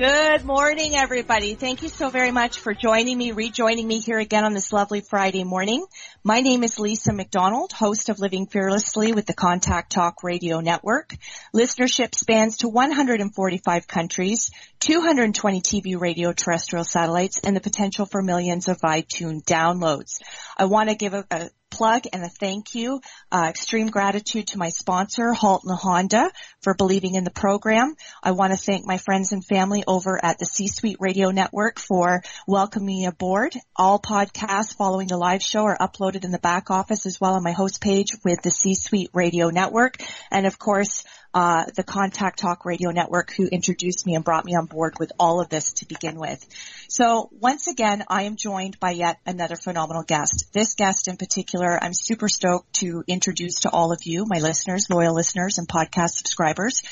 Good morning, everybody. Thank you so very much for joining me, rejoining me here again on this lovely Friday morning. My name is Lisa McDonald, host of Living Fearlessly with the Contact Talk Radio Network. Listenership spans to 145 countries, 220 TV radio terrestrial satellites, and the potential for millions of iTunes downloads. I want to give a, a plug and a thank you, uh, extreme gratitude to my sponsor, Halton Honda, for believing in the program. I want to thank my friends and family over at the C-Suite Radio Network for welcoming me aboard. All podcasts following the live show are uploaded in the back office as well on my host page with the C-Suite Radio Network. And of course, uh, the Contact Talk Radio Network who introduced me and brought me on board with all of this to begin with. So once again, I am joined by yet another phenomenal guest. This guest in particular, I'm super stoked to introduce to all of you, my listeners, loyal listeners, and podcast subscribers.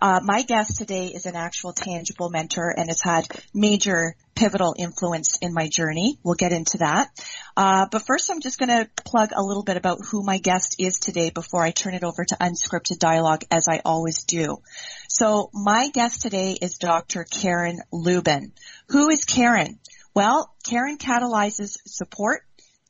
Uh, my guest today is an actual tangible mentor and has had major pivotal influence in my journey. We'll get into that. Uh, but first I'm just going to plug a little bit about who my guest is today before I turn it over to unscripted dialogue as I always do. So my guest today is Dr. Karen Lubin. Who is Karen? Well, Karen catalyzes support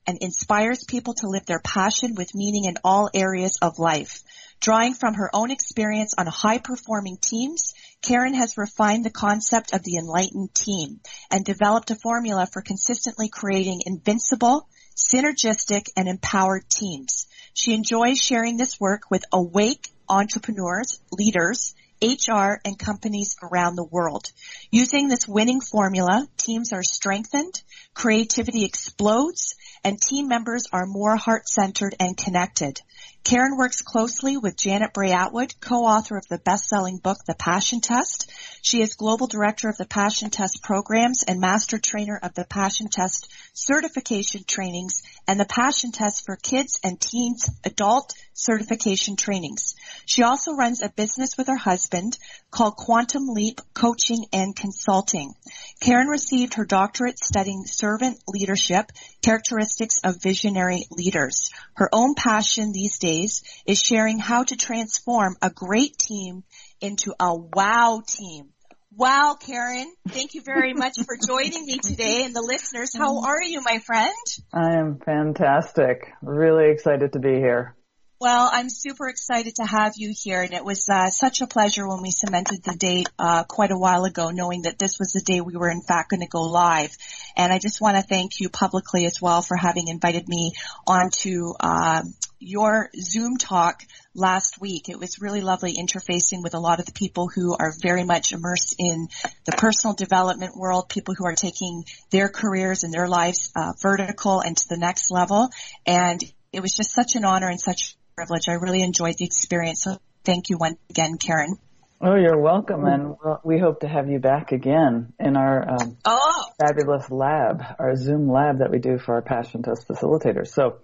and inspires people to live their passion with meaning in all areas of life. Drawing from her own experience on high performing teams, Karen has refined the concept of the enlightened team and developed a formula for consistently creating invincible, synergistic, and empowered teams. She enjoys sharing this work with awake entrepreneurs, leaders, HR, and companies around the world. Using this winning formula, teams are strengthened, creativity explodes, and team members are more heart-centered and connected. Karen works closely with Janet Bray Attwood, co-author of the best-selling book, The Passion Test. She is global director of the Passion Test programs and master trainer of the Passion Test certification trainings and the Passion Test for kids and teens adult certification trainings. She also runs a business with her husband called Quantum Leap Coaching and Consulting. Karen received her doctorate studying servant leadership, characteristics of visionary leaders. Her own passion these days is sharing how to transform a great team into a wow team. Wow, Karen. Thank you very much for joining me today and the listeners. How mm-hmm. are you, my friend? I am fantastic. Really excited to be here. Well, I'm super excited to have you here, and it was uh, such a pleasure when we cemented the date uh, quite a while ago, knowing that this was the day we were in fact going to go live. And I just want to thank you publicly as well for having invited me onto uh, your Zoom talk last week. It was really lovely interfacing with a lot of the people who are very much immersed in the personal development world, people who are taking their careers and their lives uh, vertical and to the next level. And it was just such an honor and such privilege. I really enjoyed the experience. So thank you once again, Karen. Oh, you're welcome, and we hope to have you back again in our um, oh. fabulous lab, our Zoom lab that we do for our Passion Test facilitators. So,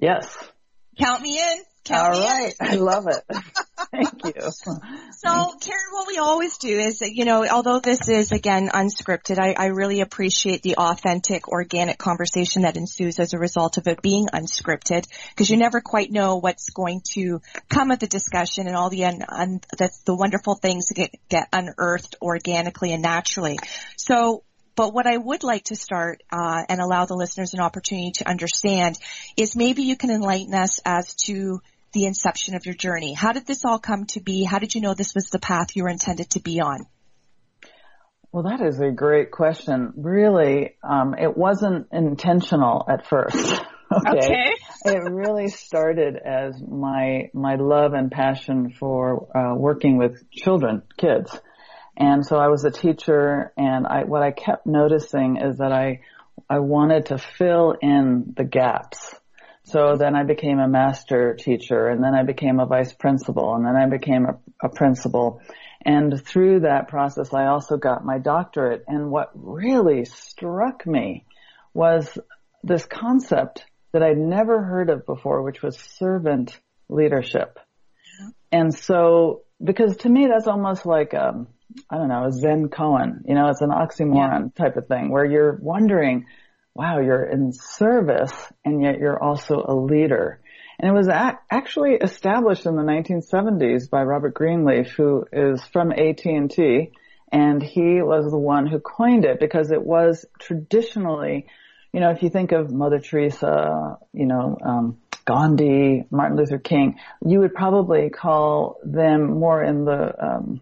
yes. Count me in. All in. I love it. Thank you. So, Karen, what we always do is, you know, although this is again unscripted, I, I really appreciate the authentic, organic conversation that ensues as a result of it being unscripted, because you never quite know what's going to come of the discussion and all the un, un, the, the wonderful things that get, get unearthed organically and naturally. So, but what I would like to start uh, and allow the listeners an opportunity to understand is maybe you can enlighten us as to the inception of your journey. How did this all come to be? How did you know this was the path you were intended to be on? Well, that is a great question. Really, um, it wasn't intentional at first. okay. Okay. it really started as my my love and passion for uh, working with children, kids, and so I was a teacher. And I what I kept noticing is that I I wanted to fill in the gaps. So then I became a master teacher, and then I became a vice principal, and then I became a, a principal. And through that process, I also got my doctorate. And what really struck me was this concept that I'd never heard of before, which was servant leadership. And so, because to me, that's almost like, um, I don't know, a Zen koan. You know, it's an oxymoron type of thing where you're wondering, wow, you're in service and yet you're also a leader. And it was ac actually established in the 1970s by Robert Greenleaf, who is from AT&T, and he was the one who coined it because it was traditionally, you know, if you think of Mother Teresa, you know, um, Gandhi, Martin Luther King, you would probably call them more in the um,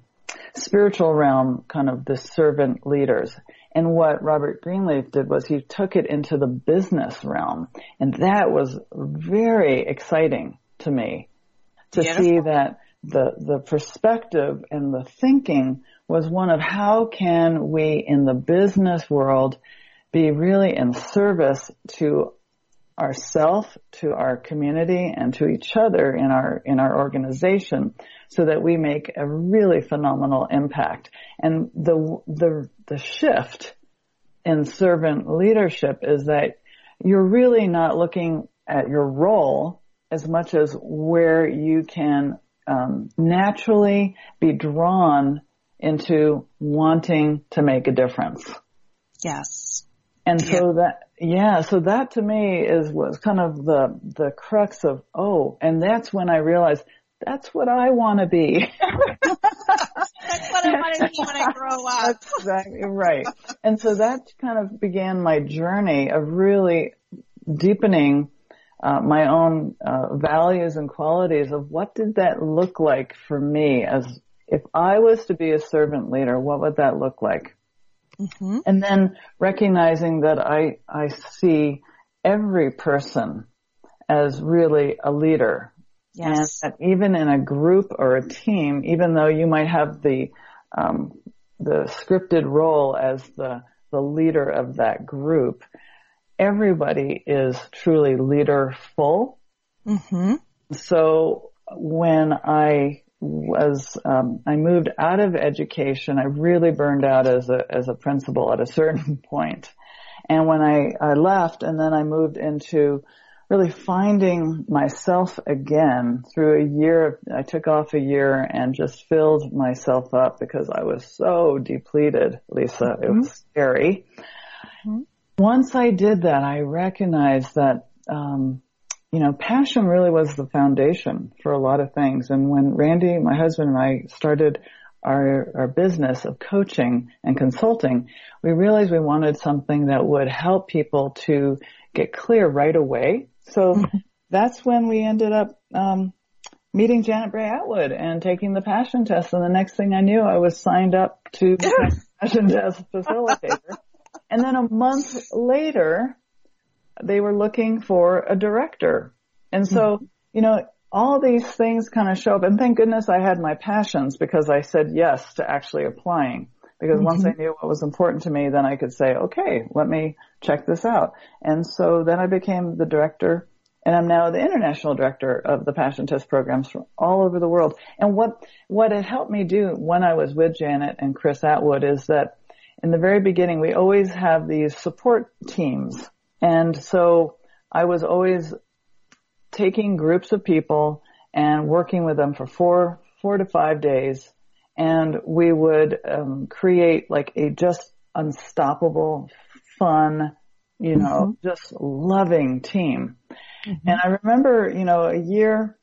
spiritual realm, kind of the servant leaders. And what Robert Greenleaf did was he took it into the business realm. And that was very exciting to me to Beautiful. see that the, the perspective and the thinking was one of how can we in the business world be really in service to ourself, to our community, and to each other in our in our organization, so that we make a really phenomenal impact. And the the the shift in servant leadership is that you're really not looking at your role as much as where you can um, naturally be drawn into wanting to make a difference. Yes. And so that, yeah, so that to me is, was kind of the, the crux of, oh, and that's when I realized that's what I want to be. That's what I want to be when I grow up. That's exactly right. And so that kind of began my journey of really deepening uh, my own uh, values and qualities of what did that look like for me as if I was to be a servant leader, what would that look like? Mm-hmm. And then recognizing that I, I see every person as really a leader. Yes. And that even in a group or a team, even though you might have the, um, the scripted role as the, the leader of that group, everybody is truly leaderful. Mm-hmm. So when I was um, I moved out of education, I really burned out as a as a principal at a certain point. And when I, I left and then I moved into really finding myself again through a year, I took off a year and just filled myself up because I was so depleted, Lisa. It was scary. Once I did that, I recognized that, um, you know, passion really was the foundation for a lot of things. And when Randy, my husband and I started our, our business of coaching and consulting, we realized we wanted something that would help people to get clear right away. So that's when we ended up, um, meeting Janet Bray Attwood and taking the passion test. And the next thing I knew, I was signed up to passion test facilitator. And then a month later, they were looking for a director. And so, mm-hmm. you know, all these things kind of show up. And thank goodness I had my passions because I said yes to actually applying. Because once mm-hmm. I knew what was important to me, then I could say, okay, let me check this out. And so then I became the director and I'm now the international director of the passion test programs from all over the world. And what, what it helped me do when I was with Janet and Chris Attwood is that in the very beginning, we always have these support teams. And so I was always taking groups of people and working with them for four, four to five days. And we would um, create like a just unstoppable, fun, you know, just loving team. And I remember, you know, a year,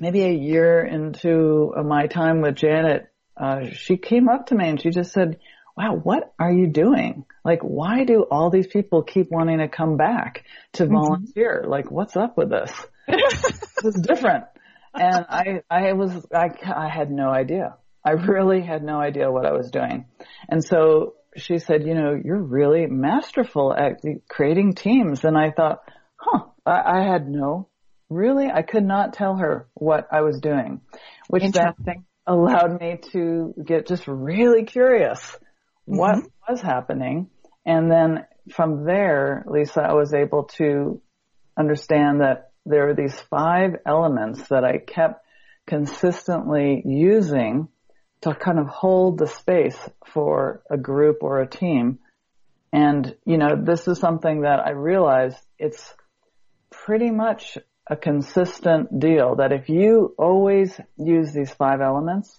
maybe a year into my time with Janet, uh, she came up to me and she just said, wow, what are you doing? Like, why do all these people keep wanting to come back to mm-hmm. volunteer? Like, what's up with this? this is different. And I, I was, I, I had no idea. I really had no idea what I was doing. And so she said, you know, you're really masterful at creating teams. And I thought, huh, I, I had no, really, I could not tell her what I was doing, which then allowed me to get just really curious what mm-hmm. was happening. And then from there, Lisa, I was able to understand that there are these five elements that I kept consistently using to kind of hold the space for a group or a team. And, you know, this is something that I realized it's pretty much a consistent deal that if you always use these five elements,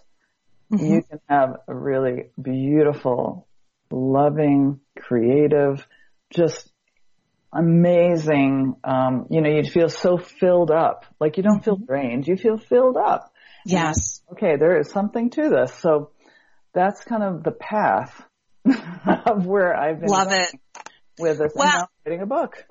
mm-hmm. you can have a really beautiful, loving, creative, just amazing, um, you know, you'd feel so filled up. Like you don't feel mm-hmm. drained, you feel filled up. Yes. Okay, there is something to this. So that's kind of the path of where I've been. Love it. With this well, and now writing a book.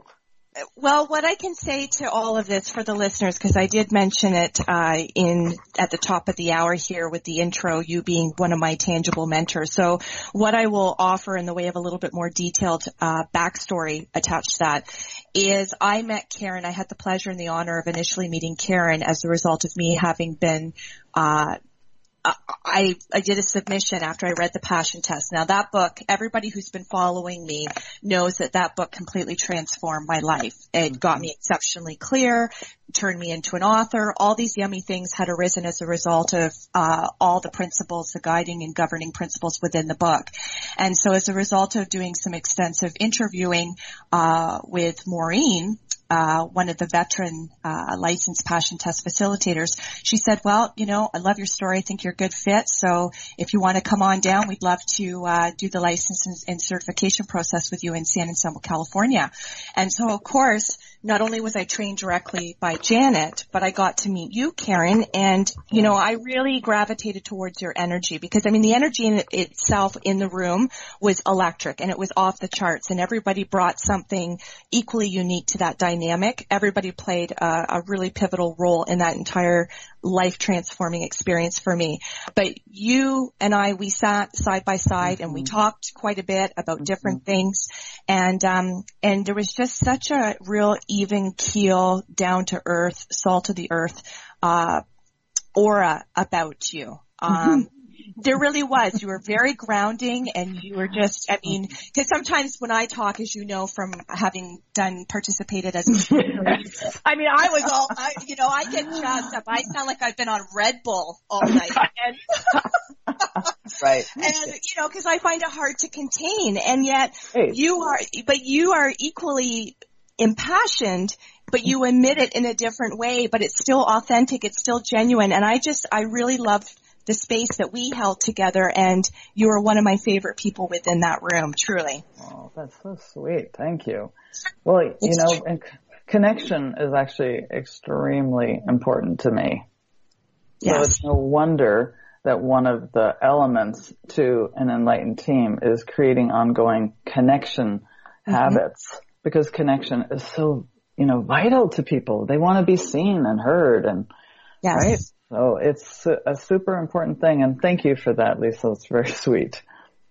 Well, what I can say to all of this for the listeners, because I did mention it uh, in at the top of the hour here with the intro, you being one of my tangible mentors. So, what I will offer in the way of a little bit more detailed uh, backstory attached to that is I met Karen. I had the pleasure and the honor of initially meeting Karen as a result of me having been uh, I, I did a submission after I read the passion test. Now that book, everybody who's been following me knows that that book completely transformed my life. It got me exceptionally clear, turned me into an author. All these yummy things had arisen as a result of uh, all the principles, the guiding and governing principles within the book. And so as a result of doing some extensive interviewing uh, with Maureen, uh, one of the veteran uh, licensed passion test facilitators. She said, "Well, you know, I love your story. I think you're a good fit. So if you want to come on down, we'd love to uh, do the license and certification process with you in San Anselmo, California." And so, of course, not only was I trained directly by Janet, but I got to meet you, Karen, and you know, I really gravitated towards your energy because I mean, the energy in it itself in the room was electric and it was off the charts and everybody brought something equally unique to that dynamic. Everybody played a, a really pivotal role in that entire life transforming experience for me. But you and I, we sat side by side and we mm-hmm. talked quite a bit about different mm-hmm. things. And, um, and there was just such a real even keel, down to earth, salt of the earth, uh, aura about you. Um, mm-hmm there really was. You were very grounding and you were just, I mean, cause sometimes when I talk, as you know, from having done, participated as a I mean, I was all, I, you know, I get jazzed up. I sound like I've been on Red Bull all night. And, right. And, you know, cause I find it hard to contain and yet hey. you are, but you are equally impassioned but you emit it in a different way, but it's still authentic, it's still genuine. And I just, I really love the space that we held together and you were one of my favorite people within that room, truly. Oh, that's so sweet. Thank you. Well, you know, connection is actually extremely important to me. Yes. So it's no wonder that one of the elements to an enlightened team is creating ongoing connection mm-hmm. habits because connection is so, you know, vital to people. They want to be seen and heard and, yes. right? So it's a super important thing and thank you for that, Lisa. It's very sweet.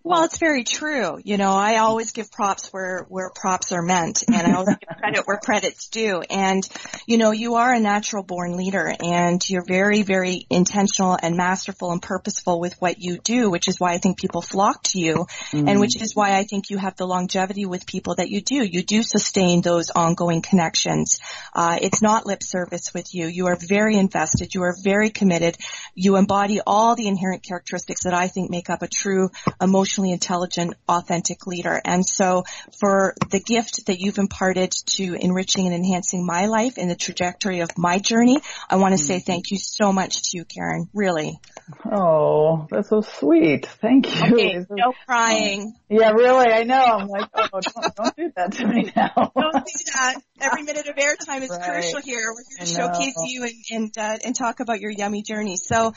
Well, it's very true. You know, I always give props where, where props are meant and I always give credit where credit's due. And, you know, you are a natural born leader and you're very, very intentional and masterful and purposeful with what you do, which is why I think people flock to you mm. and which is why I think you have the longevity with people that you do. You do sustain those ongoing connections. Uh, it's not lip service with you. You are very invested. You are very committed. You embody all the inherent characteristics that I think make up a true emotional emotionally intelligent, authentic leader. And so for the gift that you've imparted to enriching and enhancing my life and the trajectory of my journey, I want to say thank you so much to you, Karen. Really. Oh, that's so sweet. Thank you. Okay, no crying. Yeah, really. I know. I'm like, oh, don't, don't do that to me now. don't do that. Every minute of airtime is right. crucial here. We're here to showcase you and and, uh, and talk about your yummy journey. So,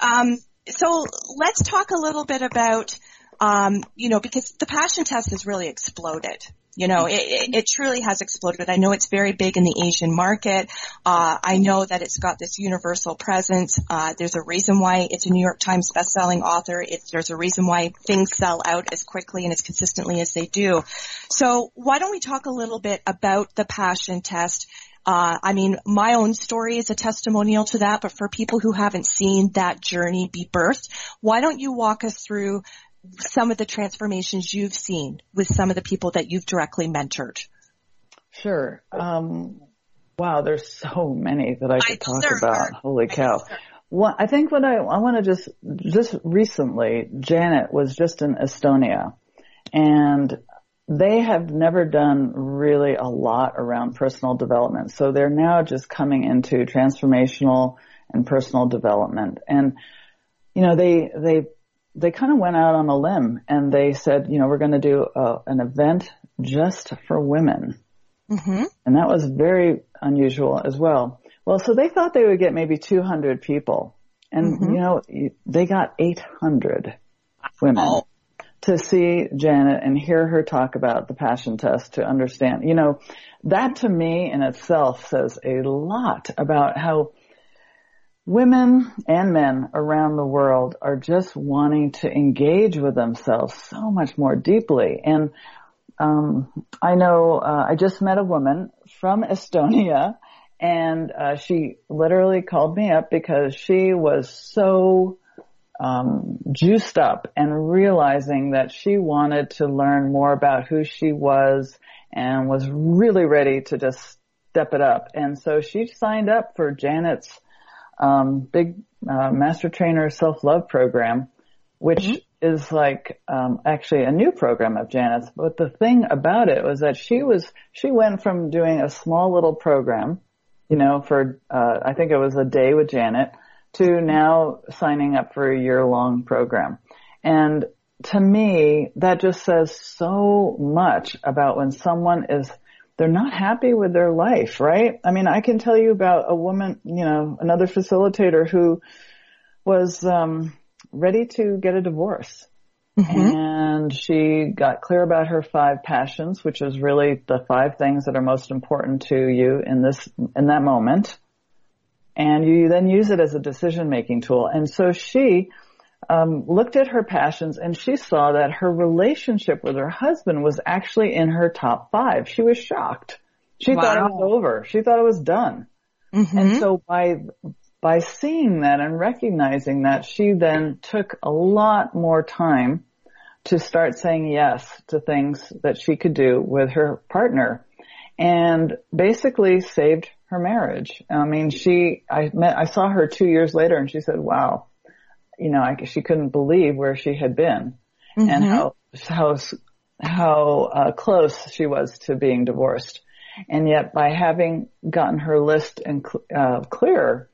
um, so let's talk a little bit about um, you know, because the passion test has really exploded. You know, it, it, truly has exploded. I know it's very big in the Asian market. Uh, I know that it's got this universal presence. Uh, there's a reason why it's a New York Times bestselling author. It's, there's a reason why things sell out as quickly and as consistently as they do. So why don't we talk a little bit about the passion test? Uh, I mean, my own story is a testimonial to that, but for people who haven't seen that journey be birthed, why don't you walk us through some of the transformations you've seen with some of the people that you've directly mentored? Sure. Um, wow, there's so many that I could I talk deserve about. Holy cow. deserve. Well, I think what I, I want to just, just recently, Janet was just in Estonia and they have never done really a lot around personal development. So they're now just coming into transformational and personal development. And, you know, they, they, they kind of went out on a limb and they said, you know, we're going to do a, an event just for women. Mm-hmm. And that was very unusual as well. Well, so they thought they would get maybe 200 people. And, Mhm. you know, they got 800 women Oh. to see Janet and hear her talk about the passion test to understand. You know, that to me in itself says a lot about how women and men around the world are just wanting to engage with themselves so much more deeply. And um, I know uh, I just met a woman from Estonia, and uh, she literally called me up because she was so um, juiced up and realizing that she wanted to learn more about who she was and was really ready to just step it up. And so she signed up for Janet's um, big uh, master trainer self love program, which is like um, actually a new program of Janet's. But the thing about it was that she was she went from doing a small little program, you know, for uh, I think it was a day with Janet, to now signing up for a year long program. And to me, that just says so much about when someone is they're not happy with their life, right? I mean, I can tell you about a woman, you know, another facilitator who was um, ready to get a divorce. And she got clear about her five passions, which is really the five things that are most important to you in this, in that moment. And you then use it as a decision making tool. And so she, um, looked at her passions and she saw that her relationship with her husband was actually in her top five. She was shocked. She thought it was over. She thought it was done. Mm-hmm. And so by by seeing that and recognizing that, she then took a lot more time to start saying yes to things that she could do with her partner and basically saved her marriage. I mean, she, I met, I saw her two years later and she said, wow, you know, I, she couldn't believe where she had been and how, how, how uh, close she was to being divorced. And yet by having gotten her list and cl- uh, clearer,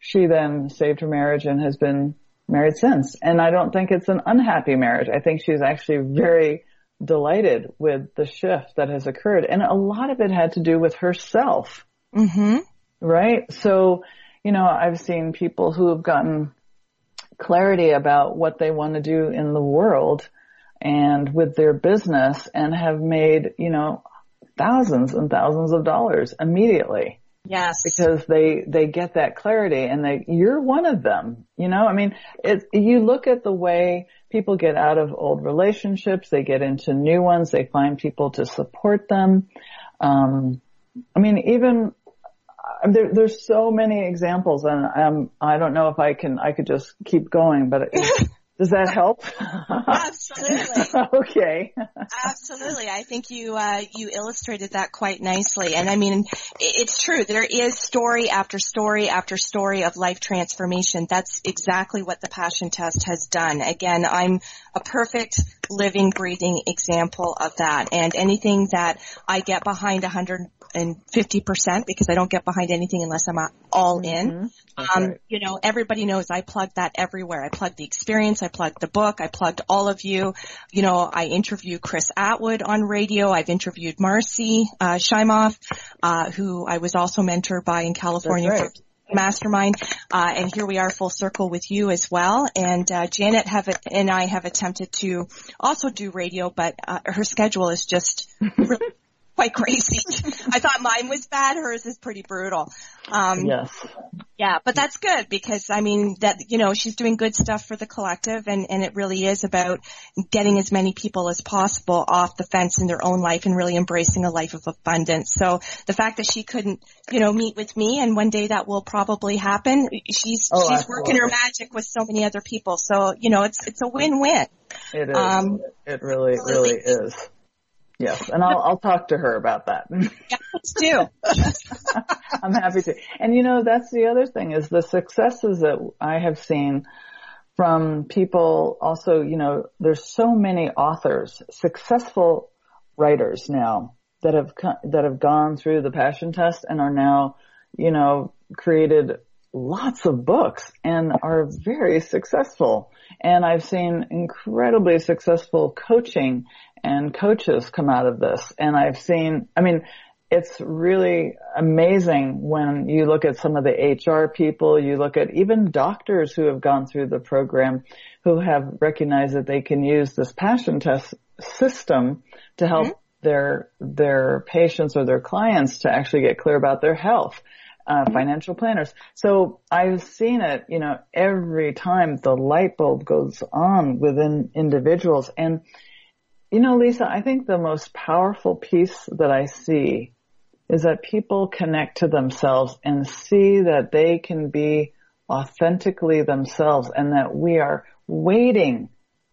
she then saved her marriage and has been married since. And I don't think it's an unhappy marriage. I think she's actually very delighted with the shift that has occurred. And a lot of it had to do with herself, Mm-hmm. right? So, you know, I've seen people who have gotten clarity about what they want to do in the world and with their business and have made, you know, thousands and thousands of dollars immediately. Yes. because they they get that clarity and they you're one of them you know? I mean it you look at the way people get out of old relationships they get into new ones they find people to support them. Um i mean even there, there's so many examples and um i don't know if i can i could just keep going but it, does that help Absolutely. okay Absolutely. I think you, uh, you illustrated that quite nicely. And I mean, it's true. There is story after story after story of life transformation. That's exactly what the passion test has done. Again, I'm a perfect living, breathing example of that. And anything that I get behind 150% because I don't get behind anything unless I'm all in. That's Um, you know, everybody knows I plug that everywhere. I plug the experience. I plug the book. I plugged all of you. You know, I interview Chris Attwood on radio. I've interviewed Marci uh, Shimoff, uh, who I was also mentored by in California That's right. for mastermind, uh, and here we are full circle with you as well. And uh, Janet have and I have attempted to also do radio, but uh, her schedule is just really quite crazy. I thought mine was bad. Hers is pretty brutal. Um, yes. Yeah, but that's good because I mean that you know she's doing good stuff for the collective, and and it really is about getting as many people as possible off the fence in their own life and really embracing a life of abundance. So the fact that she couldn't you know meet with me, and one day that will probably happen. She's oh, she's working her magic with so many other people. So you know it's it's a win win. It is. Um, it really really is. Yes, and I'll I'll talk to her about that. Yeah, let's do. I'm happy to. And you know, that's the other thing is the successes that I have seen from people also, you know, there's so many authors, successful writers now that have that have gone through the passion test and are now, you know, created lots of books and are very successful. And I've seen incredibly successful coaching and coaches come out of this. And I've seen, I mean, it's really amazing when you look at some of the HR people, you look at even doctors who have gone through the program who have recognized that they can use this passion test system to help mm-hmm. their, their patients or their clients to actually get clear about their health. Uh, mm-hmm. financial planners. So I've seen it, you know, every time the light bulb goes on within individuals and you know, Lisa, I think the most powerful piece that I see is that people connect to themselves and see that they can be authentically themselves and that we are waiting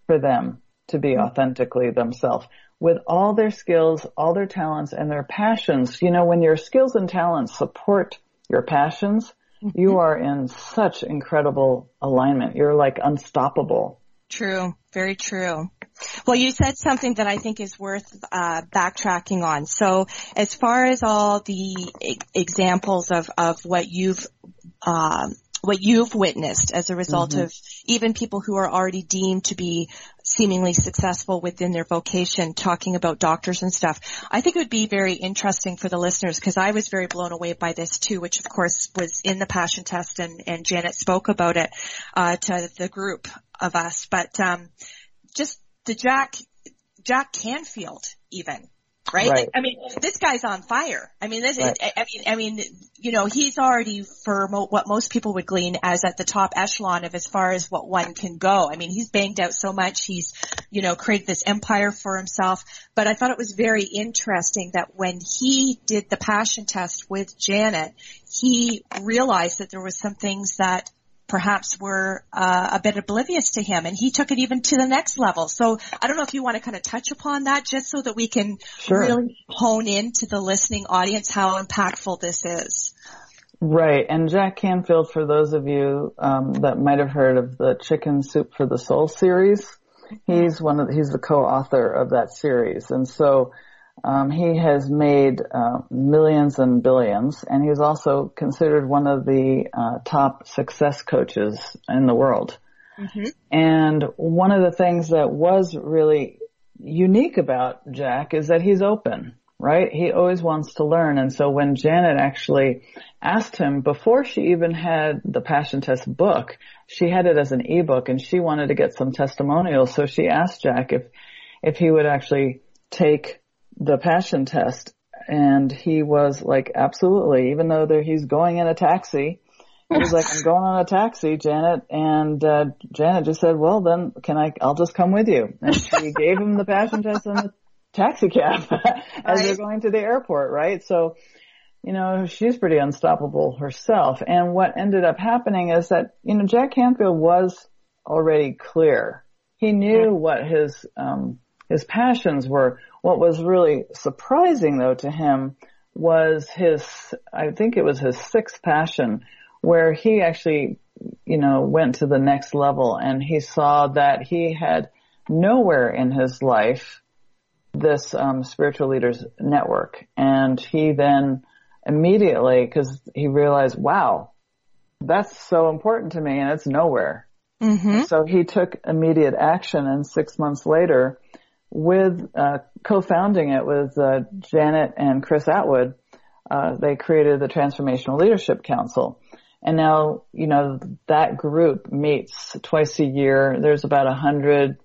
for them to be authentically themselves with all their skills, all their talents and their passions. You know, when your skills and talents support your passions, mm-hmm. you are in such incredible alignment. You're like unstoppable. True. Very true. Well, you said something that I think is worth uh, backtracking on. So, as far as all the e- examples of of what you've uh, what you've witnessed as a result mm-hmm. of even people who are already deemed to be seemingly successful within their vocation talking about doctors and stuff. I think it would be very interesting for the listeners because I was very blown away by this too, which of course was in the passion test and, and Janet spoke about it, uh, to the group of us. But, um, just the Jack, Jack Canfield even, right? right. I mean, this guy's on fire. I mean, this right. is, I mean, I mean, you know, he's already for mo- what most people would glean as at the top echelon of as far as what one can go. I mean, he's banged out so much. He's, you know, created this empire for himself. But I thought it was very interesting that when he did the passion test with Janet, he realized that there was some things that perhaps were uh, a bit oblivious to him and he took it even to the next level. So I don't know if you want to kind of touch upon that just so that we can sure. really hone in to the listening audience how impactful this is. Right. And Jack Canfield, for those of you um, that might have heard of the Chicken Soup for the Soul series, he's one of the, he's the co-author of that series. And so um, he has made uh, millions and billions, and he's also considered one of the uh, top success coaches in the world. Mm-hmm. And one of the things that was really unique about Jack is that he's open, right? He always wants to learn. And so when Janet actually asked him before she even had the Passion Test book, she had it as an ebook and she wanted to get some testimonials. So she asked Jack if, if he would actually take the passion test and he was like, absolutely, even though there, he's going in a taxi, he was like, I'm going on a taxi, Janet. And, uh, Janet just said, well, then can I, I'll just come with you. And she gave him the passion test in the taxi cab as they're going to the airport, right? So, you know, she's pretty unstoppable herself. And what ended up happening is that, you know, Jack Canfield was already clear. He knew what his, um, his passions were. What was really surprising though to him was his, I think it was his sixth passion where he actually, you know, went to the next level and he saw that he had nowhere in his life this um, spiritual leaders network and he then immediately because he realized wow that's so important to me and it's nowhere mm-hmm. so he took immediate action and six months later with uh, co-founding it with uh, Janet and Chris Attwood, uh, they created the Transformational Leadership Council. And now, you know, that group meets twice a year. There's about a hundred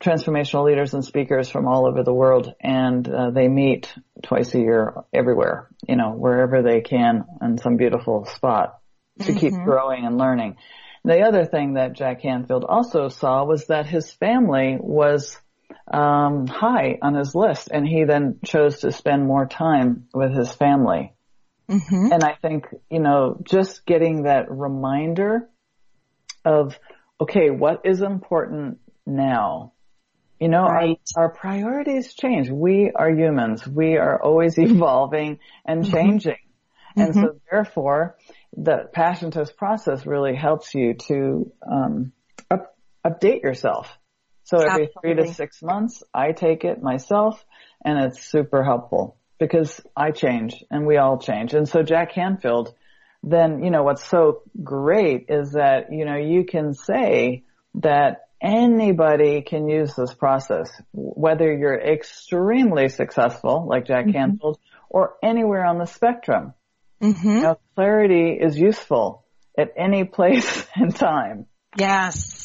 transformational leaders and speakers from all over the world and uh, they meet twice a year everywhere, you know, wherever they can in some beautiful spot to mm-hmm. keep growing and learning. The other thing that Jack Canfield also saw was that his family was um, high on his list, and he then chose to spend more time with his family. Mm-hmm. And I think you know, just getting that reminder of okay, what is important now? You know, right. our, our priorities change. We are humans. We are always evolving and mm-hmm. changing. Mm-hmm. And so therefore, the passion test process really helps you to um, up, update yourself. So every Absolutely. three to six months, I take it myself, and it's super helpful because I change and we all change. And so Jack Canfield, then you know what's so great is that you know you can say that anybody can use this process, whether you're extremely successful like Jack mm-hmm. Canfield or anywhere on the spectrum. Mm-hmm. Now, clarity is useful at any place and time. Yes.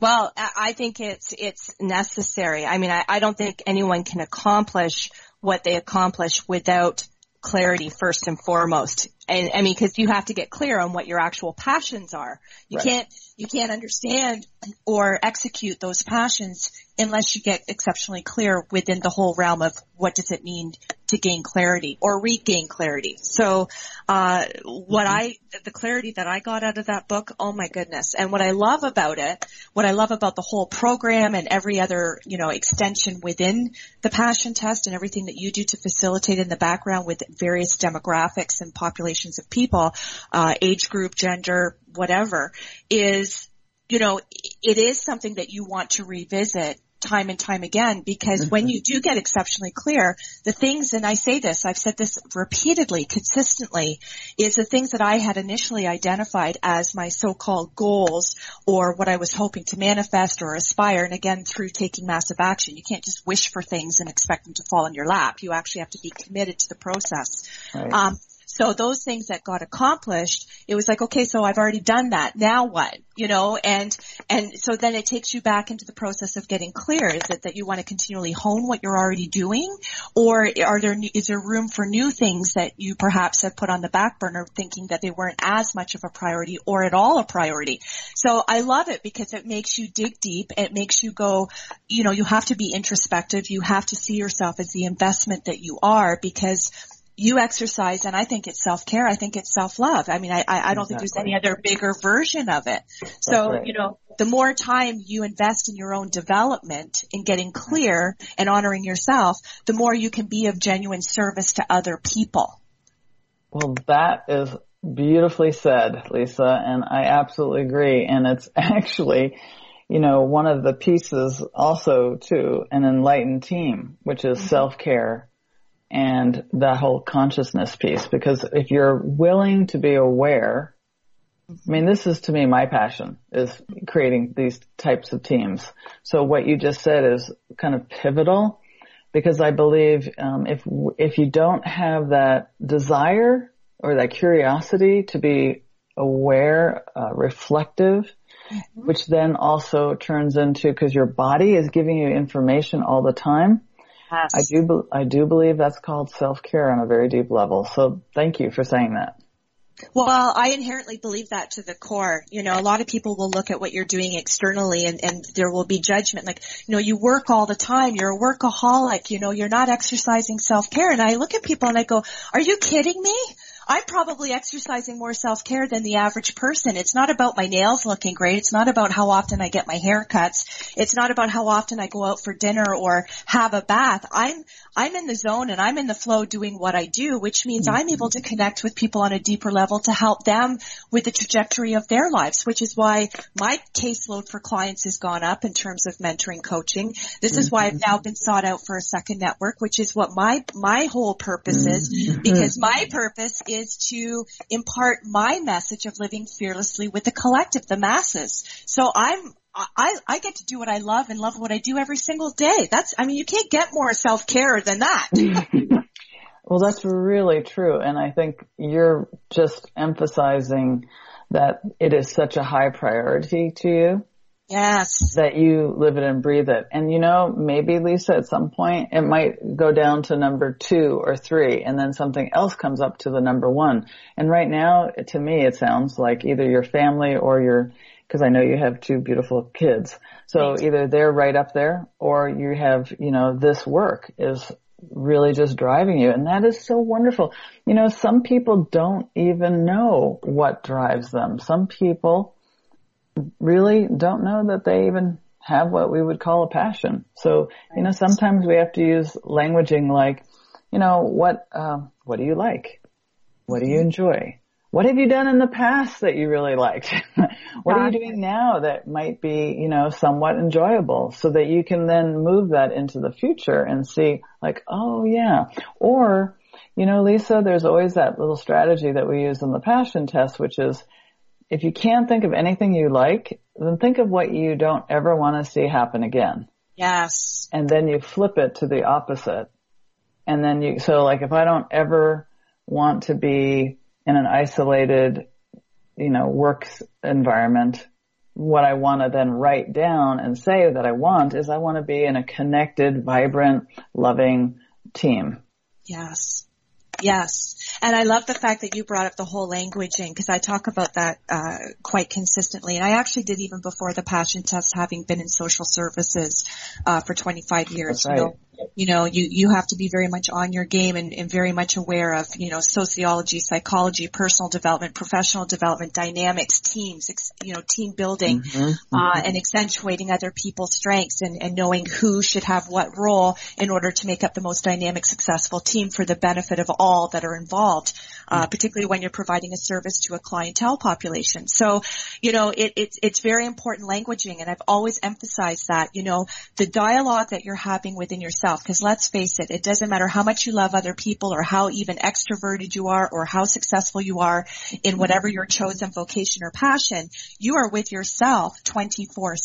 Well, I think it's it's necessary. I mean, I, I don't think anyone can accomplish what they accomplish without clarity first and foremost. And I mean, cause you have to get clear on what your actual passions are. You right. can't, you can't understand or execute those passions unless you get exceptionally clear within the whole realm of what does it mean to gain clarity or regain clarity. So, uh, what mm-hmm. I, the clarity that I got out of that book, oh my goodness. And what I love about it, what I love about the whole program and every other, you know, extension within the passion test and everything that you do to facilitate in the background with various demographics and populations of people, uh, age group, gender, whatever, is you know, it is something that you want to revisit time and time again because when you do get exceptionally clear, the things, and I say this, I've said this repeatedly, consistently, is the things that I had initially identified as my so-called goals or what I was hoping to manifest or aspire. And again, through taking massive action, you can't just wish for things and expect them to fall in your lap. You actually have to be committed to the process. Right. Um, so those things that got accomplished, it was like, okay, so I've already done that. Now what? You know, and, and so then it takes you back into the process of getting clear. Is it that you want to continually hone what you're already doing? Or are there, is there room for new things that you perhaps have put on the back burner thinking that they weren't as much of a priority or at all a priority? So I love it because it makes you dig deep. It makes you go, you know, you have to be introspective. You have to see yourself as the investment that you are because you exercise and I think it's self-care. I think it's self-love. I mean, I, I, I don't exactly. think there's any other bigger version of it. So, right. you know, the more time you invest in your own development in getting clear and honoring yourself, the more you can be of genuine service to other people. Well, that is beautifully said, Lisa, and I absolutely agree. And it's actually, you know, one of the pieces also to an enlightened team, which is mm-hmm. self-care and that whole consciousness piece because if you're willing to be aware, I mean, this is to me my passion is creating these types of teams. So what you just said is kind of pivotal because I believe um, if if you don't have that desire or that curiosity to be aware, uh, reflective, mm-hmm. which then also turns into because your body is giving you information all the time Yes. I do, I do believe that's called self-care on a very deep level. So thank you for saying that. Well, I inherently believe that to the core. You know, a lot of people will look at what you're doing externally and, and there will be judgment like, you know, you work all the time, you're a workaholic, you know, you're not exercising self-care. And I look at people and I go, are you kidding me? I'm probably exercising more self-care than the average person. It's not about my nails looking great. It's not about how often I get my hair cuts. It's not about how often I go out for dinner or have a bath. I'm, I'm in the zone and I'm in the flow doing what I do, which means mm-hmm. I'm able to connect with people on a deeper level to help them with the trajectory of their lives, which is why my caseload for clients has gone up in terms of mentoring coaching. This mm-hmm. is why I've now been sought out for a second network, which is what my, my whole purpose is mm-hmm. because my purpose is to impart my message of living fearlessly with the collective, the masses. So I'm, I, I get to do what I love and love what I do every single day. That's, I mean, you can't get more self-care than that. Well, that's really true. And I think you're just emphasizing that it is such a high priority to you. Yes. That you live it and breathe it. And you know, maybe Lisa at some point it might go down to number two or three and then something else comes up to the number one. And right now, to me, it sounds like either your family or your, cause I know you have two beautiful kids. So either they're right up there or you have, you know, this work is really just driving you. And that is so wonderful. You know, some people don't even know what drives them. Some people really don't know that they even have what we would call a passion. So, you know, sometimes we have to use languaging like, you know, what, um, what do you like? What do you enjoy? What have you done in the past that you really liked? what are you doing now that might be, you know, somewhat enjoyable so that you can then move that into the future and see like, oh yeah. Or, you know, Lisa, there's always that little strategy that we use in the passion test, which is if you can't think of anything you like, then think of what you don't ever want to see happen again. Yes. And then you flip it to the opposite. And then you, so like if I don't ever want to be in an isolated, you know, work environment, what I want to then write down and say that I want is I want to be in a connected, vibrant, loving team. Yes. Yes. And I love the fact that you brought up the whole languaging because I talk about that uh, quite consistently. And I actually did even before the passion test, having been in social services uh, for 25 years. That's right. You know, you know, you, you have to be very much on your game and, and very much aware of, you know, sociology, psychology, personal development, professional development, dynamics, teams, ex, you know, team building, Mm-hmm. uh, and accentuating other people's strengths and, and knowing who should have what role in order to make up the most dynamic, successful team for the benefit of all that are involved, uh, particularly when you're providing a service to a clientele population. So, you know, it, it's, it's very important languaging and I've always emphasized that, you know, the dialogue that you're having within yourself, because let's face it, it doesn't matter how much you love other people or how even extroverted you are or how successful you are in whatever your chosen vocation or passion, you are with yourself 24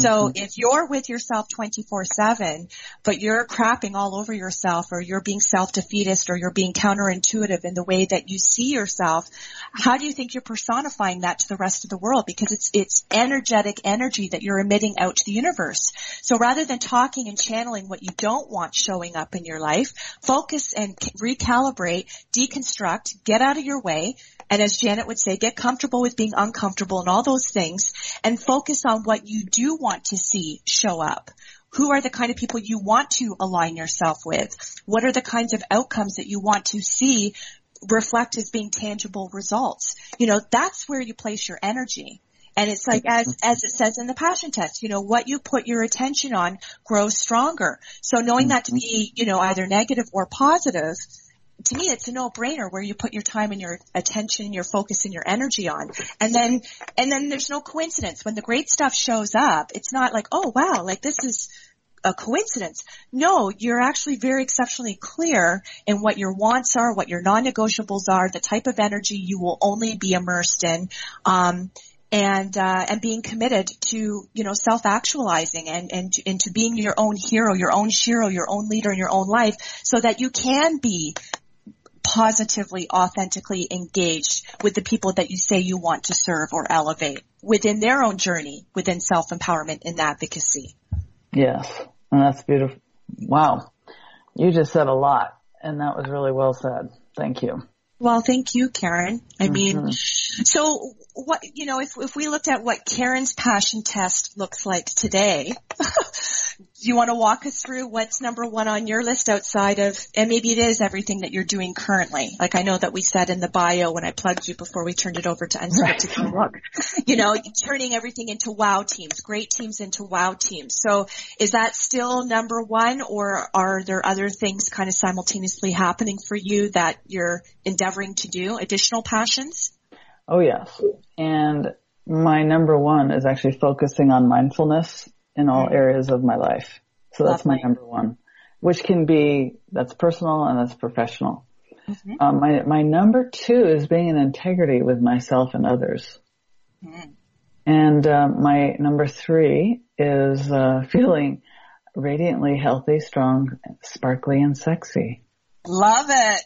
7. So mm-hmm. if you're with yourself 24-7, but you're crapping all over yourself or you're being self-defeatist or you're being counterintuitive in the way that you see yourself, how do you think you're personifying that to the rest of the world? Because it's, it's energetic energy that you're emitting out to the universe. So rather than talking and channeling what you don't want showing up in your life, focus and recalibrate, deconstruct, get out of your way, and as Janet would say, get comfortable with being uncomfortable and all those things and focus on what you do want to see show up. Who are the kind of people you want to align yourself with? What are the kinds of outcomes that you want to see reflect as being tangible results? You know, that's where you place your energy. And it's like as as it says in the passion test, you know, what you put your attention on grows stronger. So knowing that to be, you know, either negative or positive, to me it's a no-brainer where you put your time and your attention, your focus and your energy on. And then and then there's no coincidence. When the great stuff shows up, it's not like, "Oh, wow, like this is a coincidence. No, you're actually very exceptionally clear in what your wants are, what your non-negotiables are, the type of energy you will only be immersed in. Um, and uh, and being committed to you know self actualizing and and into being your own hero, your own shero, your own leader in your own life, so that you can be positively, authentically engaged with the people that you say you want to serve or elevate within their own journey within self empowerment and advocacy. Yes. And that's beautiful. Wow. You just said a lot and that was really well said. Thank you. Well, thank you, Karin. I mm-hmm. mean, so what, you know, if, if we looked at what Karin's passion test looks like today, do you want to walk us through what's number one on your list outside of, and maybe it is everything that you're doing currently. Like I know that we said in the bio when I plugged you before we turned it over to Unscripted to look, you know, turning everything into wow teams, great teams into wow teams. So is that still number one or are there other things kind of simultaneously happening for you that you're endeavoring to do, additional passions? Oh yes. And my number one is actually focusing on mindfulness in all areas of my life. So that's my number one, which can be, that's personal and that's professional. Um, my, my number two is being in integrity with myself and others. And uh, my number three is uh, feeling radiantly healthy, strong, sparkly, and sexy. Love it.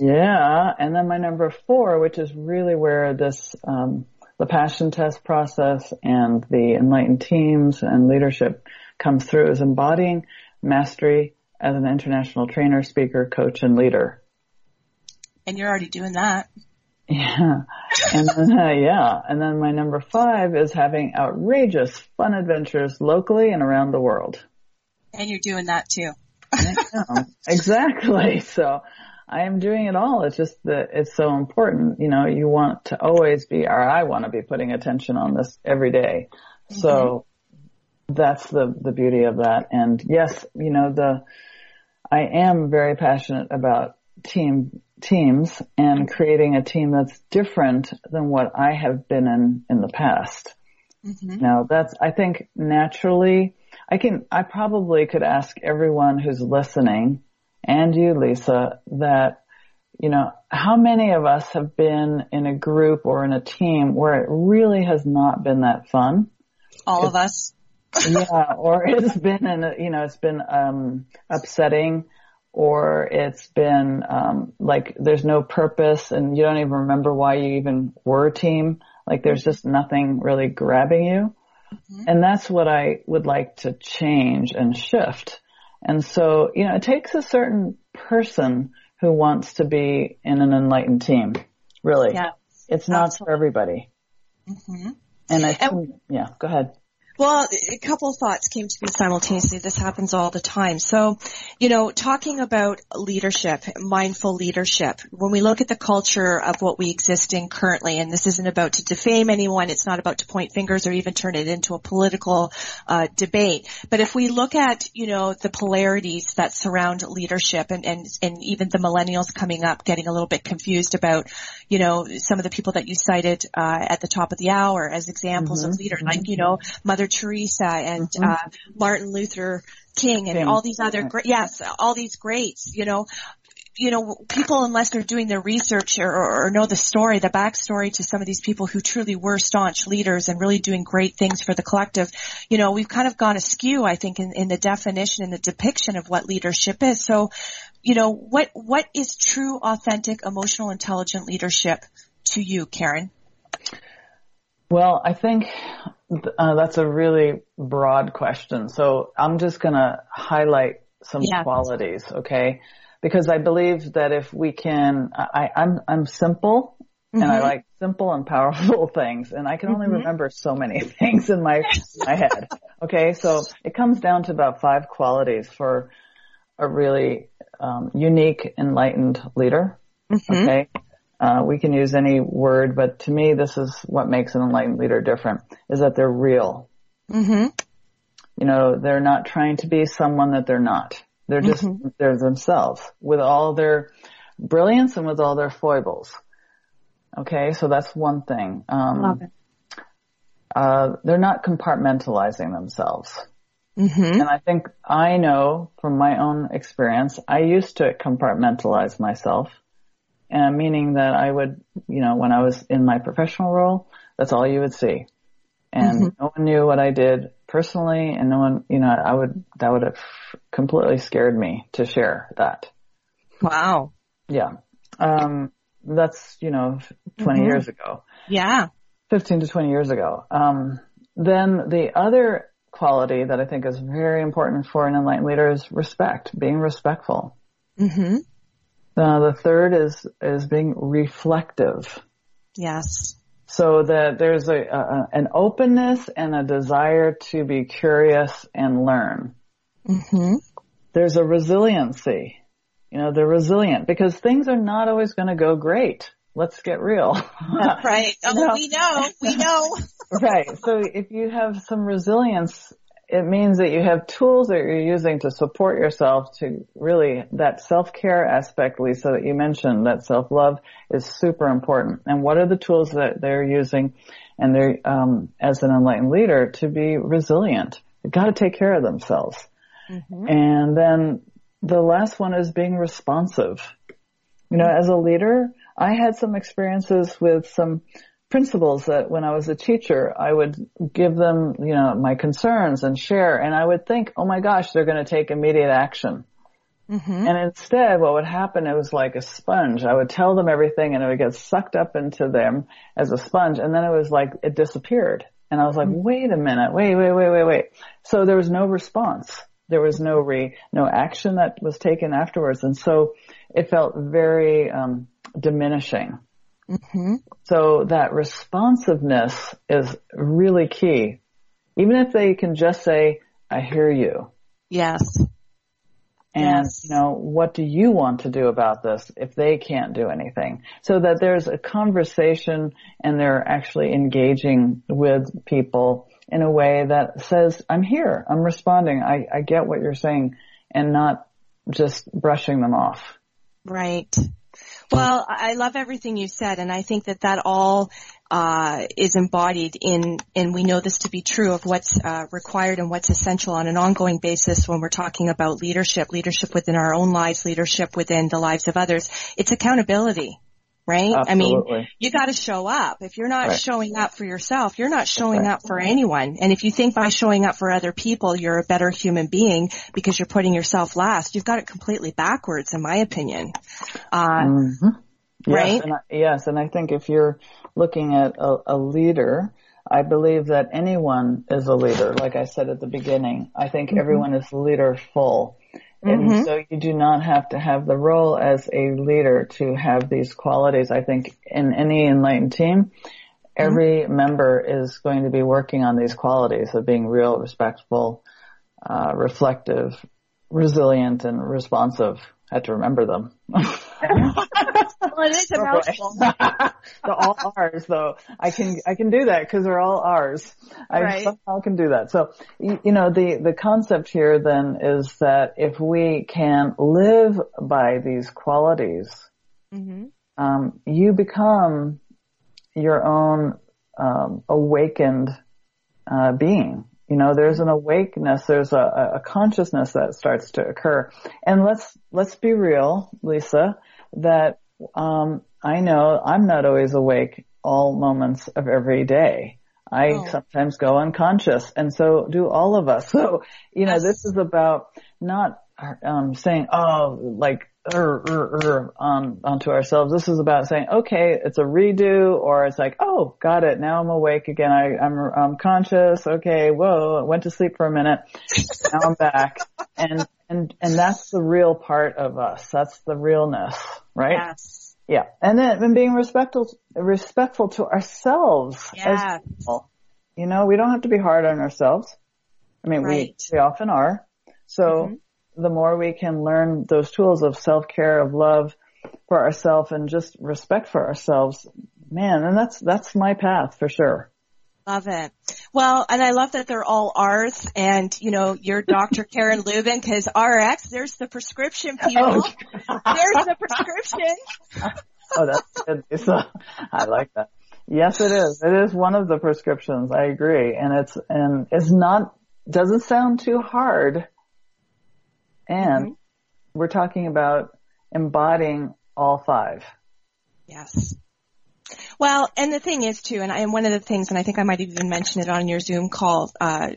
Yeah. And then my number four, which is really where this, um, the passion test process and the enlightened teams and leadership comes through is embodying mastery as an international trainer, speaker, coach, and leader. And you're already doing that. Yeah. And then, uh, yeah. And then my number five is having outrageous fun adventures locally and around the world. And you're doing that too. Exactly. So I am doing it all. It's just that it's so important. You know, you want to always be, or I want to be putting attention on this every day. Mm-hmm. So that's the, the beauty of that. And yes, you know, the, I am very passionate about team, teams and creating a team that's different than what I have been in, in the past. Mm-hmm. Now that's, I think naturally, I can, I probably could ask everyone who's listening and you, Lisa, that, you know, how many of us have been in a group or in a team where it really has not been that fun? All of us. yeah, or it's been in, a, you know, it's been, um, upsetting or it's been, um, like there's no purpose and you don't even remember why you even were a team. Like there's just nothing really grabbing you. And that's what I would like to change and shift. And so, you know, it takes a certain person who wants to be in an enlightened team. Really. Yeah. It's not for everybody. Mhm. And I think, yeah, go ahead. Well, a couple of thoughts came to me simultaneously. This happens all the time. So, you know, talking about leadership, mindful leadership, when we look at the culture of what we exist in currently, and this isn't about to defame anyone, it's not about to point fingers or even turn it into a political uh, debate. But if we look at, you know, the polarities that surround leadership and, and, and even the millennials coming up getting a little bit confused about, you know, some of the people that you cited uh, at the top of the hour as examples of leader, like, you know, Mother Teresa and uh, Martin Luther King and King. all these other great, yes, all these greats, you know, you know, people unless they're doing their research or, or, or know the story, the backstory to some of these people who truly were staunch leaders and really doing great things for the collective, you know, we've kind of gone askew, I think, in, in the definition and the depiction of what leadership is. So, you know, what what is true, authentic, emotional, intelligent leadership to you, Karin? Well, I think uh, that's a really broad question. So I'm just going to highlight some Yeah. qualities, okay? Because I believe that if we can, I, I'm I'm simple, and I like simple and powerful things, and I can only remember so many things in my my head. Okay, so it comes down to about five qualities for a really um, unique, enlightened leader. Okay. Uh, we can use any word, but to me, this is what makes an enlightened leader different, is that they're real. Mm-hmm. You know, they're not trying to be someone that they're not. They're just, they're themselves with all their brilliance and with all their foibles. Okay, so that's one thing. Um, Love it. uh, they're not compartmentalizing themselves. Mm-hmm. And I think I know from my own experience, I used to compartmentalize myself, uh, meaning that I would, you know, when I was in my professional role, that's all you would see. And no one knew what I did personally and no one, you know, I would, that would have completely scared me to share that. Wow. Yeah. Um, that's, you know, 20 years ago. Yeah. 15 to 20 years ago. Um, then the other quality that I think is very important for an enlightened leader is respect, being respectful. Mm-hmm. Uh, the third is, is being reflective. Yes. So that there's a, a, an openness and a desire to be curious and learn. Mm-hmm. There's a resiliency. You know, they're resilient because things are not always going to go great. Let's get real. Right. Oh, No. we know. We know. right. So if you have some resilience, it means that you have tools that you're using to support yourself to really that self-care aspect, Lisa, that you mentioned, that self-love is super important. And what are the tools that they're using and they're, um, as an enlightened leader to be resilient? They've got to take care of themselves. And then the last one is being responsive. You know, as a leader, I had some experiences with some principals that when I was a teacher, I would give them, you know, my concerns and share and I would think, oh my gosh, they're going to take immediate action. Mm-hmm. And instead, what would happen, it was like a sponge. I would tell them everything and it would get sucked up into them as a sponge. And then it was like, it disappeared. And I was like, mm-hmm. wait a minute, wait, wait, wait, wait, wait. So there was no response. There was no re, no action that was taken afterwards. And so it felt very, um, diminishing. Mm-hmm. So that responsiveness is really key. Even if they can just say, I hear you. Yes. And, yes. you know, what do you want to do about this if they can't do anything? So that there's a conversation and they're actually engaging with people in a way that says, I'm here, I'm responding, I, I get what you're saying and not just brushing them off. Right. Well, I love everything you said, and I think that that all uh, is embodied in, and we know this to be true of what's uh, required and what's essential on an ongoing basis when we're talking about leadership, leadership within our own lives, leadership within the lives of others. It's accountability right? Absolutely. I mean, you got to show up. If you're not right. showing up for yourself, you're not showing right. up for anyone. And if you think by showing up for other people, you're a better human being because you're putting yourself last, you've got it completely backwards, in my opinion. Uh, mm-hmm. yes, right? And I, yes, and I think if you're looking at a, a leader, I believe that anyone is a leader. Like I said at the beginning, I think mm-hmm. everyone is leader-full. And mm-hmm. so you do not have to have the role as a leader to have these qualities. I think in any enlightened team, every mm-hmm. member is going to be working on these qualities of being real, respectful, uh, reflective, resilient, and responsive. I had to remember them. well, it is a mouthful. they're all R's though. I can I can do that because they're all R's. I right. somehow can do that. So you, you know the the concept here then is that if we can live by these qualities, mm-hmm. um, you become your own um, awakened uh, being. You know, there's an awakeness, there's a, a consciousness that starts to occur. And let's, let's be real, Lisa, that, um, I know I'm not always awake all moments of every day. I oh. sometimes go unconscious and so do all of us. So, you know, yes. this is about not um, saying, oh, like er, er, on onto ourselves. This is about saying, okay, it's a redo, or it's like, oh, got it. Now I'm awake again. I, I'm I'm conscious. Okay, whoa, I went to sleep for a minute. now I'm back, and and and that's the real part of us. That's the realness, right? Yes. Yeah, and then and being respectful respectful to ourselves yeah. as well. You know, we don't have to be hard on ourselves. I mean, right. we we often are. So. Mm-hmm the more we can learn those tools of self-care, of love for ourselves and just respect for ourselves, man, and that's, that's my path for sure. Love it. Well, and I love that they're all R's and, you know, you're Dr. Karin Lubin because RX, there's the prescription oh, people. Oh. there's the prescription. oh, that's good. Lisa. I like that. Yes, it is. It is one of the prescriptions. I agree. And it's, and it's not, doesn't sound too hard and mm-hmm. we're talking about embodying all five. Yes. Well, and the thing is too, and, I, and one of the things, and I think I might even mention it on your Zoom call, uh,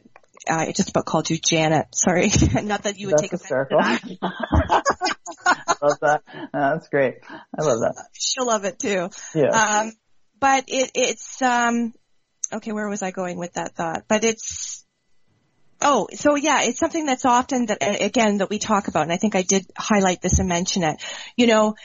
I just about called you Janet. Sorry, not that you would that's take hysterical. offense to that. I love that. that's great. I love that. She'll love it too. Yeah. Um, but it, it's um, okay. Where was I going with that thought? But it's Oh, so yeah, it's something that's often that, again, that we talk about, and I think I did highlight this and mention it. You know,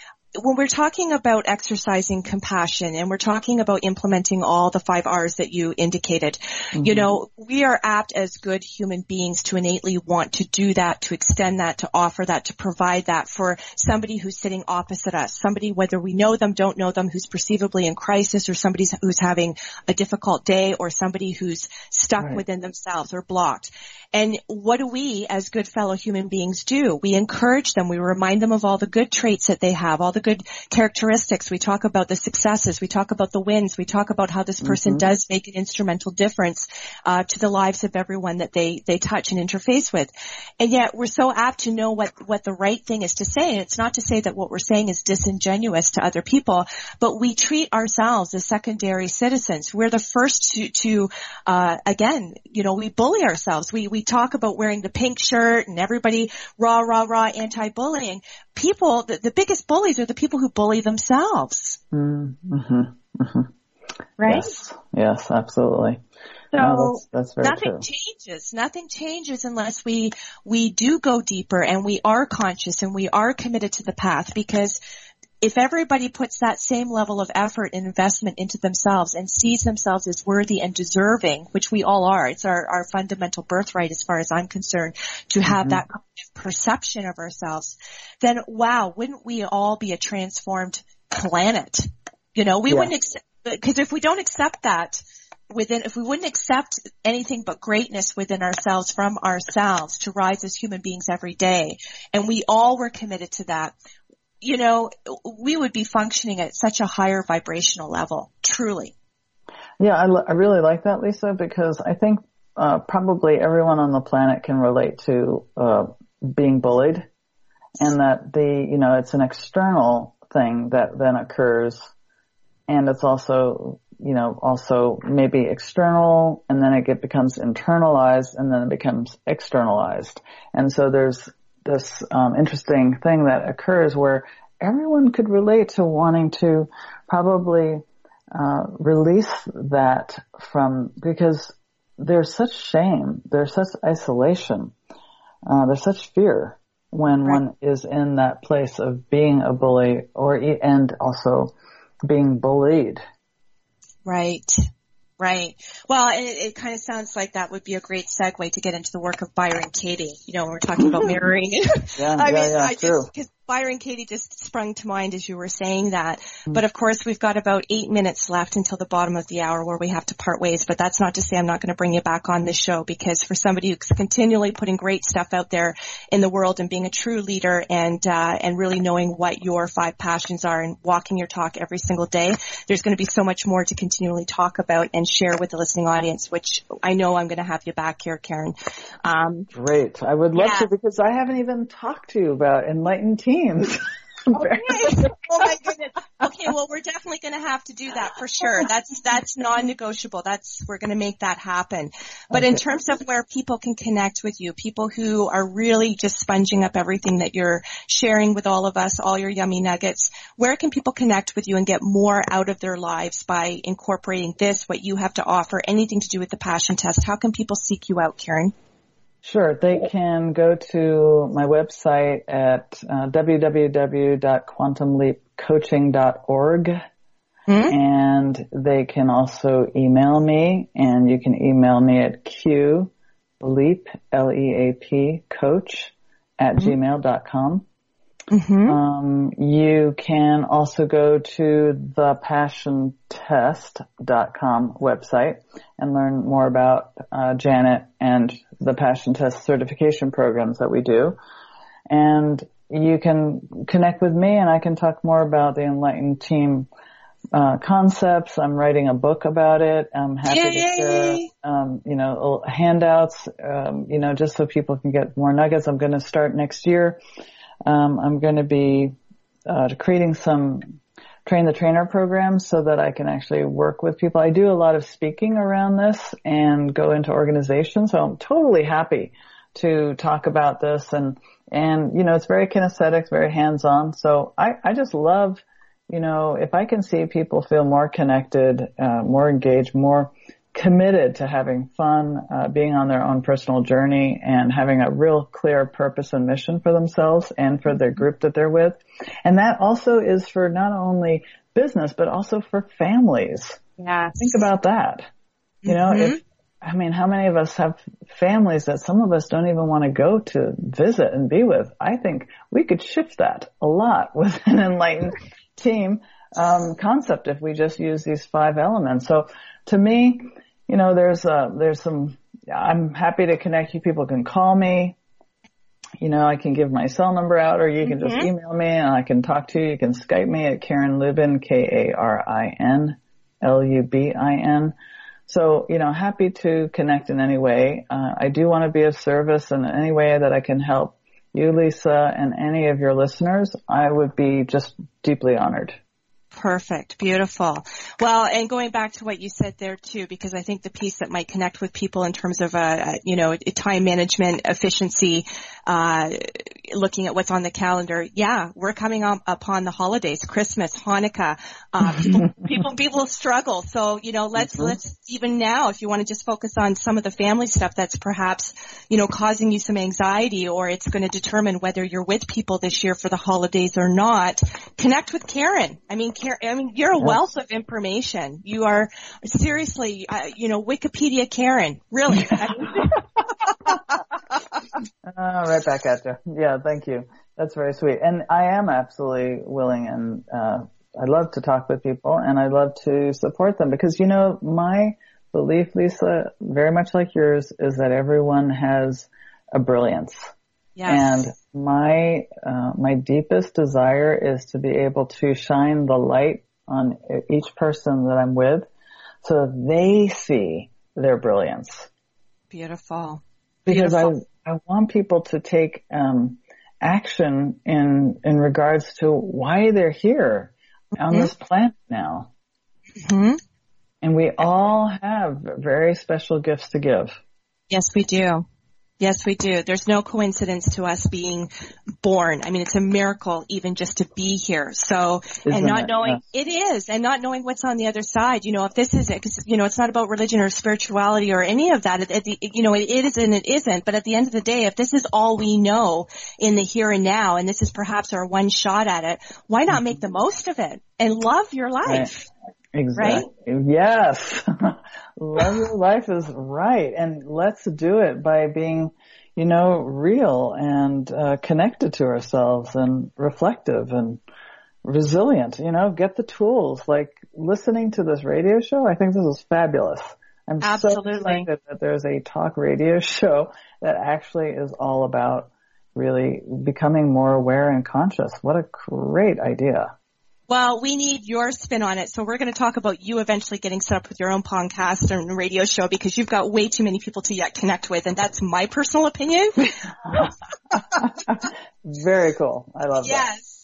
when we're talking about exercising compassion and we're talking about implementing all the five R's that you indicated, mm-hmm. you know, we are apt as good human beings to innately want to do that, to extend that, to offer that, to provide that for somebody who's sitting opposite us, somebody whether we know them, don't know them, who's perceivably in crisis or somebody who's having a difficult day or somebody who's stuck right. within themselves or blocked. And what do we as good fellow human beings do? We encourage them. We remind them of all the good traits that they have, all the good characteristics. We talk about the successes. We talk about the wins. We talk about how this person Mm-hmm. does make an instrumental difference uh, to the lives of everyone that they they touch and interface with. And yet we're so apt to know what what the right thing is to say. And it's not to say that what we're saying is disingenuous to other people, but we treat ourselves as secondary citizens. We're the first to to uh, again, you know, we bully ourselves. We we talk about wearing the pink shirt and everybody rah rah rah anti-bullying. People, the, the biggest bullies are the people who bully themselves, Mm-hmm. right? Yes. Yes, absolutely. So no, that's, that's nothing true. changes. Nothing changes unless we we do go deeper and we are conscious and we are committed to the path because if everybody puts that same level of effort and investment into themselves and sees themselves as worthy and deserving, which we all are, it's our, our fundamental birthright as far as I'm concerned, to have Mm-hmm. that kind of perception of ourselves, then wow, wouldn't we all be a transformed planet? You know, we Yeah. wouldn't accept, because if we don't accept that, within, if we wouldn't accept anything but greatness within ourselves from ourselves to rise as human beings every day, and we all were committed to that, you know, we would be functioning at such a higher vibrational level, truly. Yeah, I, really like that, Lisa, because I think uh, probably everyone on the planet can relate to uh, being bullied, and that the you know it's an external thing that then occurs, and it's also you know also maybe external, and then it get, becomes internalized, and then it becomes externalized, and so there's this um, interesting thing that occurs where everyone could relate to wanting to probably uh, release that from because there's such shame, there's such isolation, uh, there's such fear when Right. one is in that place of being a bully or and also being bullied. Right. Right. Well, and it, it kind of sounds like that would be a great segue to get into the work of Byron Katie. You know, we're talking about mm-hmm. mirroring. Yeah, I yeah, mean, yeah, I true. just, Byron Katie just sprung to mind as you were saying that. But of course, we've got about eight minutes left until the bottom of the hour where we have to part ways. But that's not to say I'm not going to bring you back on this show because for somebody who's continually putting great stuff out there in the world and being a true leader and, uh, and really knowing what your five passions are and walking your talk every single day, there's going to be so much more to continually talk about and share with the listening audience, which I know I'm going to have you back here, Karin. Um, Great. I would love Yeah. to because I haven't even talked to you about enlightened teams. Okay. oh my goodness. Okay, well we're definitely going to have to do that for sure. That's that's non-negotiable. That's we're going to make that happen. But in terms of where people can connect with you, people who are really just sponging up everything that you're sharing with all of us, all your yummy nuggets, where can people connect with you and get more out of their lives by incorporating this, what you have to offer, anything to do with the passion test? How can people seek you out, Karin? Sure. They can go to my website at uh, www.quantumleapcoaching.org and they can also email me and you can email me at q leap coach at gmail.com. Um, you can also go to the passiontest.com website and learn more about uh, Janet and the Passion Test certification programs that we do. And you can connect with me and I can talk more about the Enlightened Team uh, concepts. I'm writing a book about it. I'm happy to share, um, you know, handouts, um, you know, just so people can get more nuggets. I'm going to start next year. Um, I'm going to be uh, creating some train the trainer programs so that I can actually work with people. I do a lot of speaking around this and go into organizations, so I'm totally happy to talk about this and and you know it's very kinesthetic, very hands-on. So I I just love you know if I can see people feel more connected, uh, more engaged, more committed to having fun, uh, being on their own personal journey and having a real clear purpose and mission for themselves and for their group that they're with. And that also is for not only business, but also for families. Yeah. Think about that. You know, if, I mean, how many of us have families that some of us don't even want to go to visit and be with? I think we could shift that a lot with an enlightened team um, concept if we just use these five elements. So to me, you know, there's uh, there's some. I'm happy to connect you. People can call me. you know, I can give my cell number out or you can just Mm-hmm. email me and I can talk to you. You can Skype me at Karin Lubin, K-A-R-I-N, L-U-B-I-N. So, you know, happy to connect in any way. Uh, I do want to be of service in any way that I can help you, Lisa, and any of your listeners. I would be just deeply honored. Perfect. Beautiful. Well, and going back to what you said there too, because I think the piece that might connect with people in terms of, uh, you know, time management, efficiency, uh, looking at what's on the calendar. Yeah, we're coming up upon the holidays, Christmas, Hanukkah. Uh, people, people, people struggle. So, you know, let's, let's even now, if you want to just focus on some of the family stuff that's perhaps, you know, causing you some anxiety or it's going to determine whether you're with people this year for the holidays or not, connect with Karin. I mean, Karin, I mean, you're a wealth of information. You are seriously, uh, you know, Wikipedia Karin. Really. Uh, right back at you. Yeah, thank you. That's very sweet. And I am absolutely willing and, uh, I love to talk with people and I love to support them because, you know, my belief, Lisa, very much like yours, is that everyone has a brilliance. yes. And my, uh, my deepest desire is to be able to shine the light on each person that I'm with so that they see their brilliance Beautiful. because I Beautiful. I want people to take um, action in in regards to why they're here on this planet now, hmm and we all have very special gifts to give. Yes, we do. Yes, we do. There's no coincidence to us being born. I mean, it's a miracle even just to be here. So, Isn't and not it? knowing, it is, and not knowing what's on the other side. You know, if this is it, cause, you know, it's not about religion or spirituality or any of that. At, at the, you know, it is and it isn't. But at the end of the day, if this is all we know in the here and now, and this is perhaps our one shot at it, why not mm-hmm. make the most of it and love your life? Exactly. Yes. Love your life is right, and let's do it by being, you know, real and uh, connected to ourselves and reflective and resilient. You know, get the tools. Like listening to this radio show, I think this is fabulous. I'm so Absolutely. excited that there's a talk radio show that actually is all about really becoming more aware and conscious. What a great idea. Well, we need your spin on it. So we're going to talk about you eventually getting set up with your own podcast and radio show because you've got way too many people to yet connect with. And that's my personal opinion. Very cool. I love that. yes.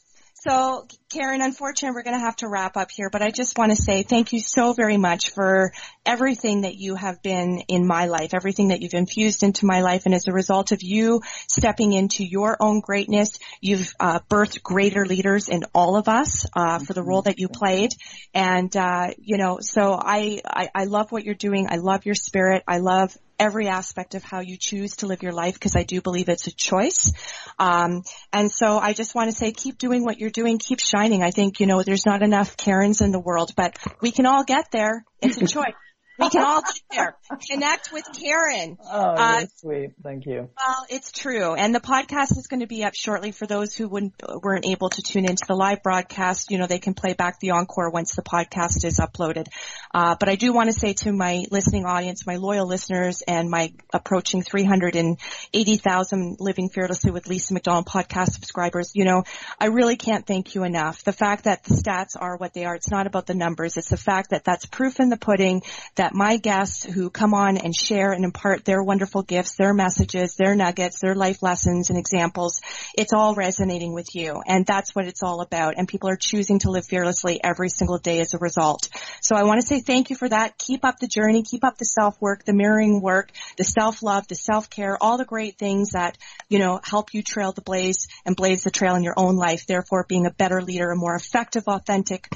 So Karin, unfortunately, we're going to have to wrap up here, but I just want to say thank you so very much for everything that you have been in my life, everything that you've infused into my life. And as a result of you stepping into your own greatness, you've uh, birthed greater leaders in all of us uh, for the role that you played. And, uh, you know, so I, I, I love what you're doing. I love your spirit. I love every aspect of how you choose to live your life because I do believe it's a choice. Um, and so I just want to say keep doing what you're doing, keep shining. I think, you know, there's not enough Karins in the world, but we can all get there. It's a choice. We can all get there. Connect with Karin. Oh, Uh, sweet. Thank you. Well, it's true. And the podcast is going to be up shortly for those who wouldn't, weren't able to tune into the live broadcast. You know, they can play back the encore once the podcast is uploaded. Uh, but I do want to say to my listening audience, my loyal listeners and my approaching 380,000 Living Fearlessly with Lisa McDonald podcast subscribers, you know, I really can't thank you enough. The fact that the stats are what they are, it's not about the numbers. It's the fact that that's proof in the pudding that my guests who come on and share and impart their wonderful gifts, their messages, their nuggets, their life lessons and examples, it's all resonating with you. And that's what it's all about. And people are choosing to live fearlessly every single day as a result. So I want to say thank you for that. Keep up the journey, keep up the self work, the mirroring work, the self love, the self care, all the great things that, you know, help you trail the blaze and blaze the trail in your own life. Therefore being a better leader, a more effective, authentic,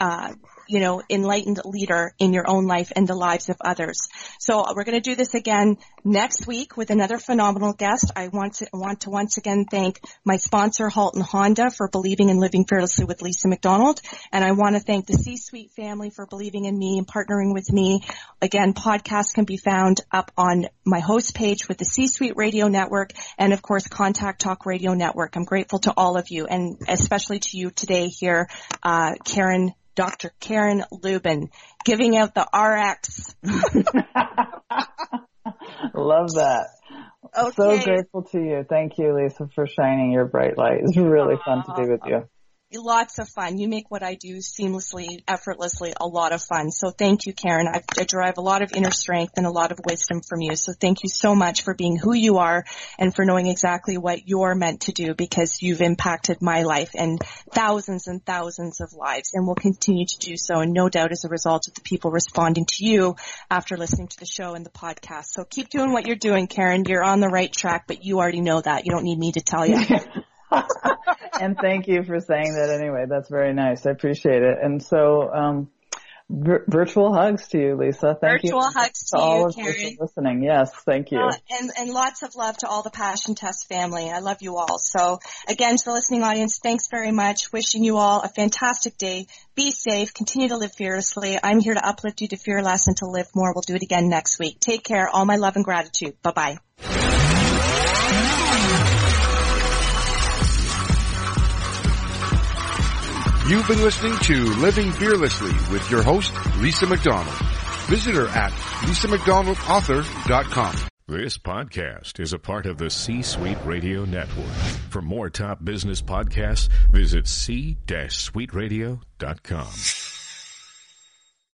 uh, you know, enlightened leader in your own life and the lives of others. So we're going to do this again next week with another phenomenal guest. I want to want to once again thank my sponsor Halton Honda for believing in living fearlessly with Lisa McDonald, and I want to thank the C-suite family for believing in me and partnering with me. Again, podcasts can be found up on my host page with the C-suite Radio Network and of course Contact Talk Radio Network. I'm grateful to all of you and especially to you today here, uh, Karin Dr. Karin Lubin, giving out the RX. Love that. Okay. So grateful to you. Thank you, Lisa, for shining your bright light. It's really fun to be with you. Lots of fun. You make what I do seamlessly, effortlessly, a lot of fun. So thank you, Karin. I, I derive a lot of inner strength and a lot of wisdom from you. So thank you so much for being who you are and for knowing exactly what you're meant to do because you've impacted my life and thousands and thousands of lives and will continue to do so. And no doubt as a result of the people responding to you after listening to the show and the podcast. So keep doing what you're doing, Karin. You're on the right track, but you already know that. You don't need me to tell you. and thank you for saying that anyway. That's very nice. I appreciate it. And so, um, vir- virtual hugs to you, Lisa. Thank Virtual you. hugs to all you, of you Karin. for listening. Yes, thank you. Uh, and, and lots of love to all the Passion Test family. I love you all. So again, to the listening audience, thanks very much. Wishing you all a fantastic day. Be safe. Continue to live fearlessly. I'm here to uplift you to fear less and to live more. We'll do it again next week. Take care. All my love and gratitude. Bye bye. You've been listening to Living Fearlessly with your host, Lisa McDonald. Visit her at lisamcdonaldauthor.com. This podcast is a part of the C-Suite Radio Network. For more top business podcasts, visit c-suiteradio.com.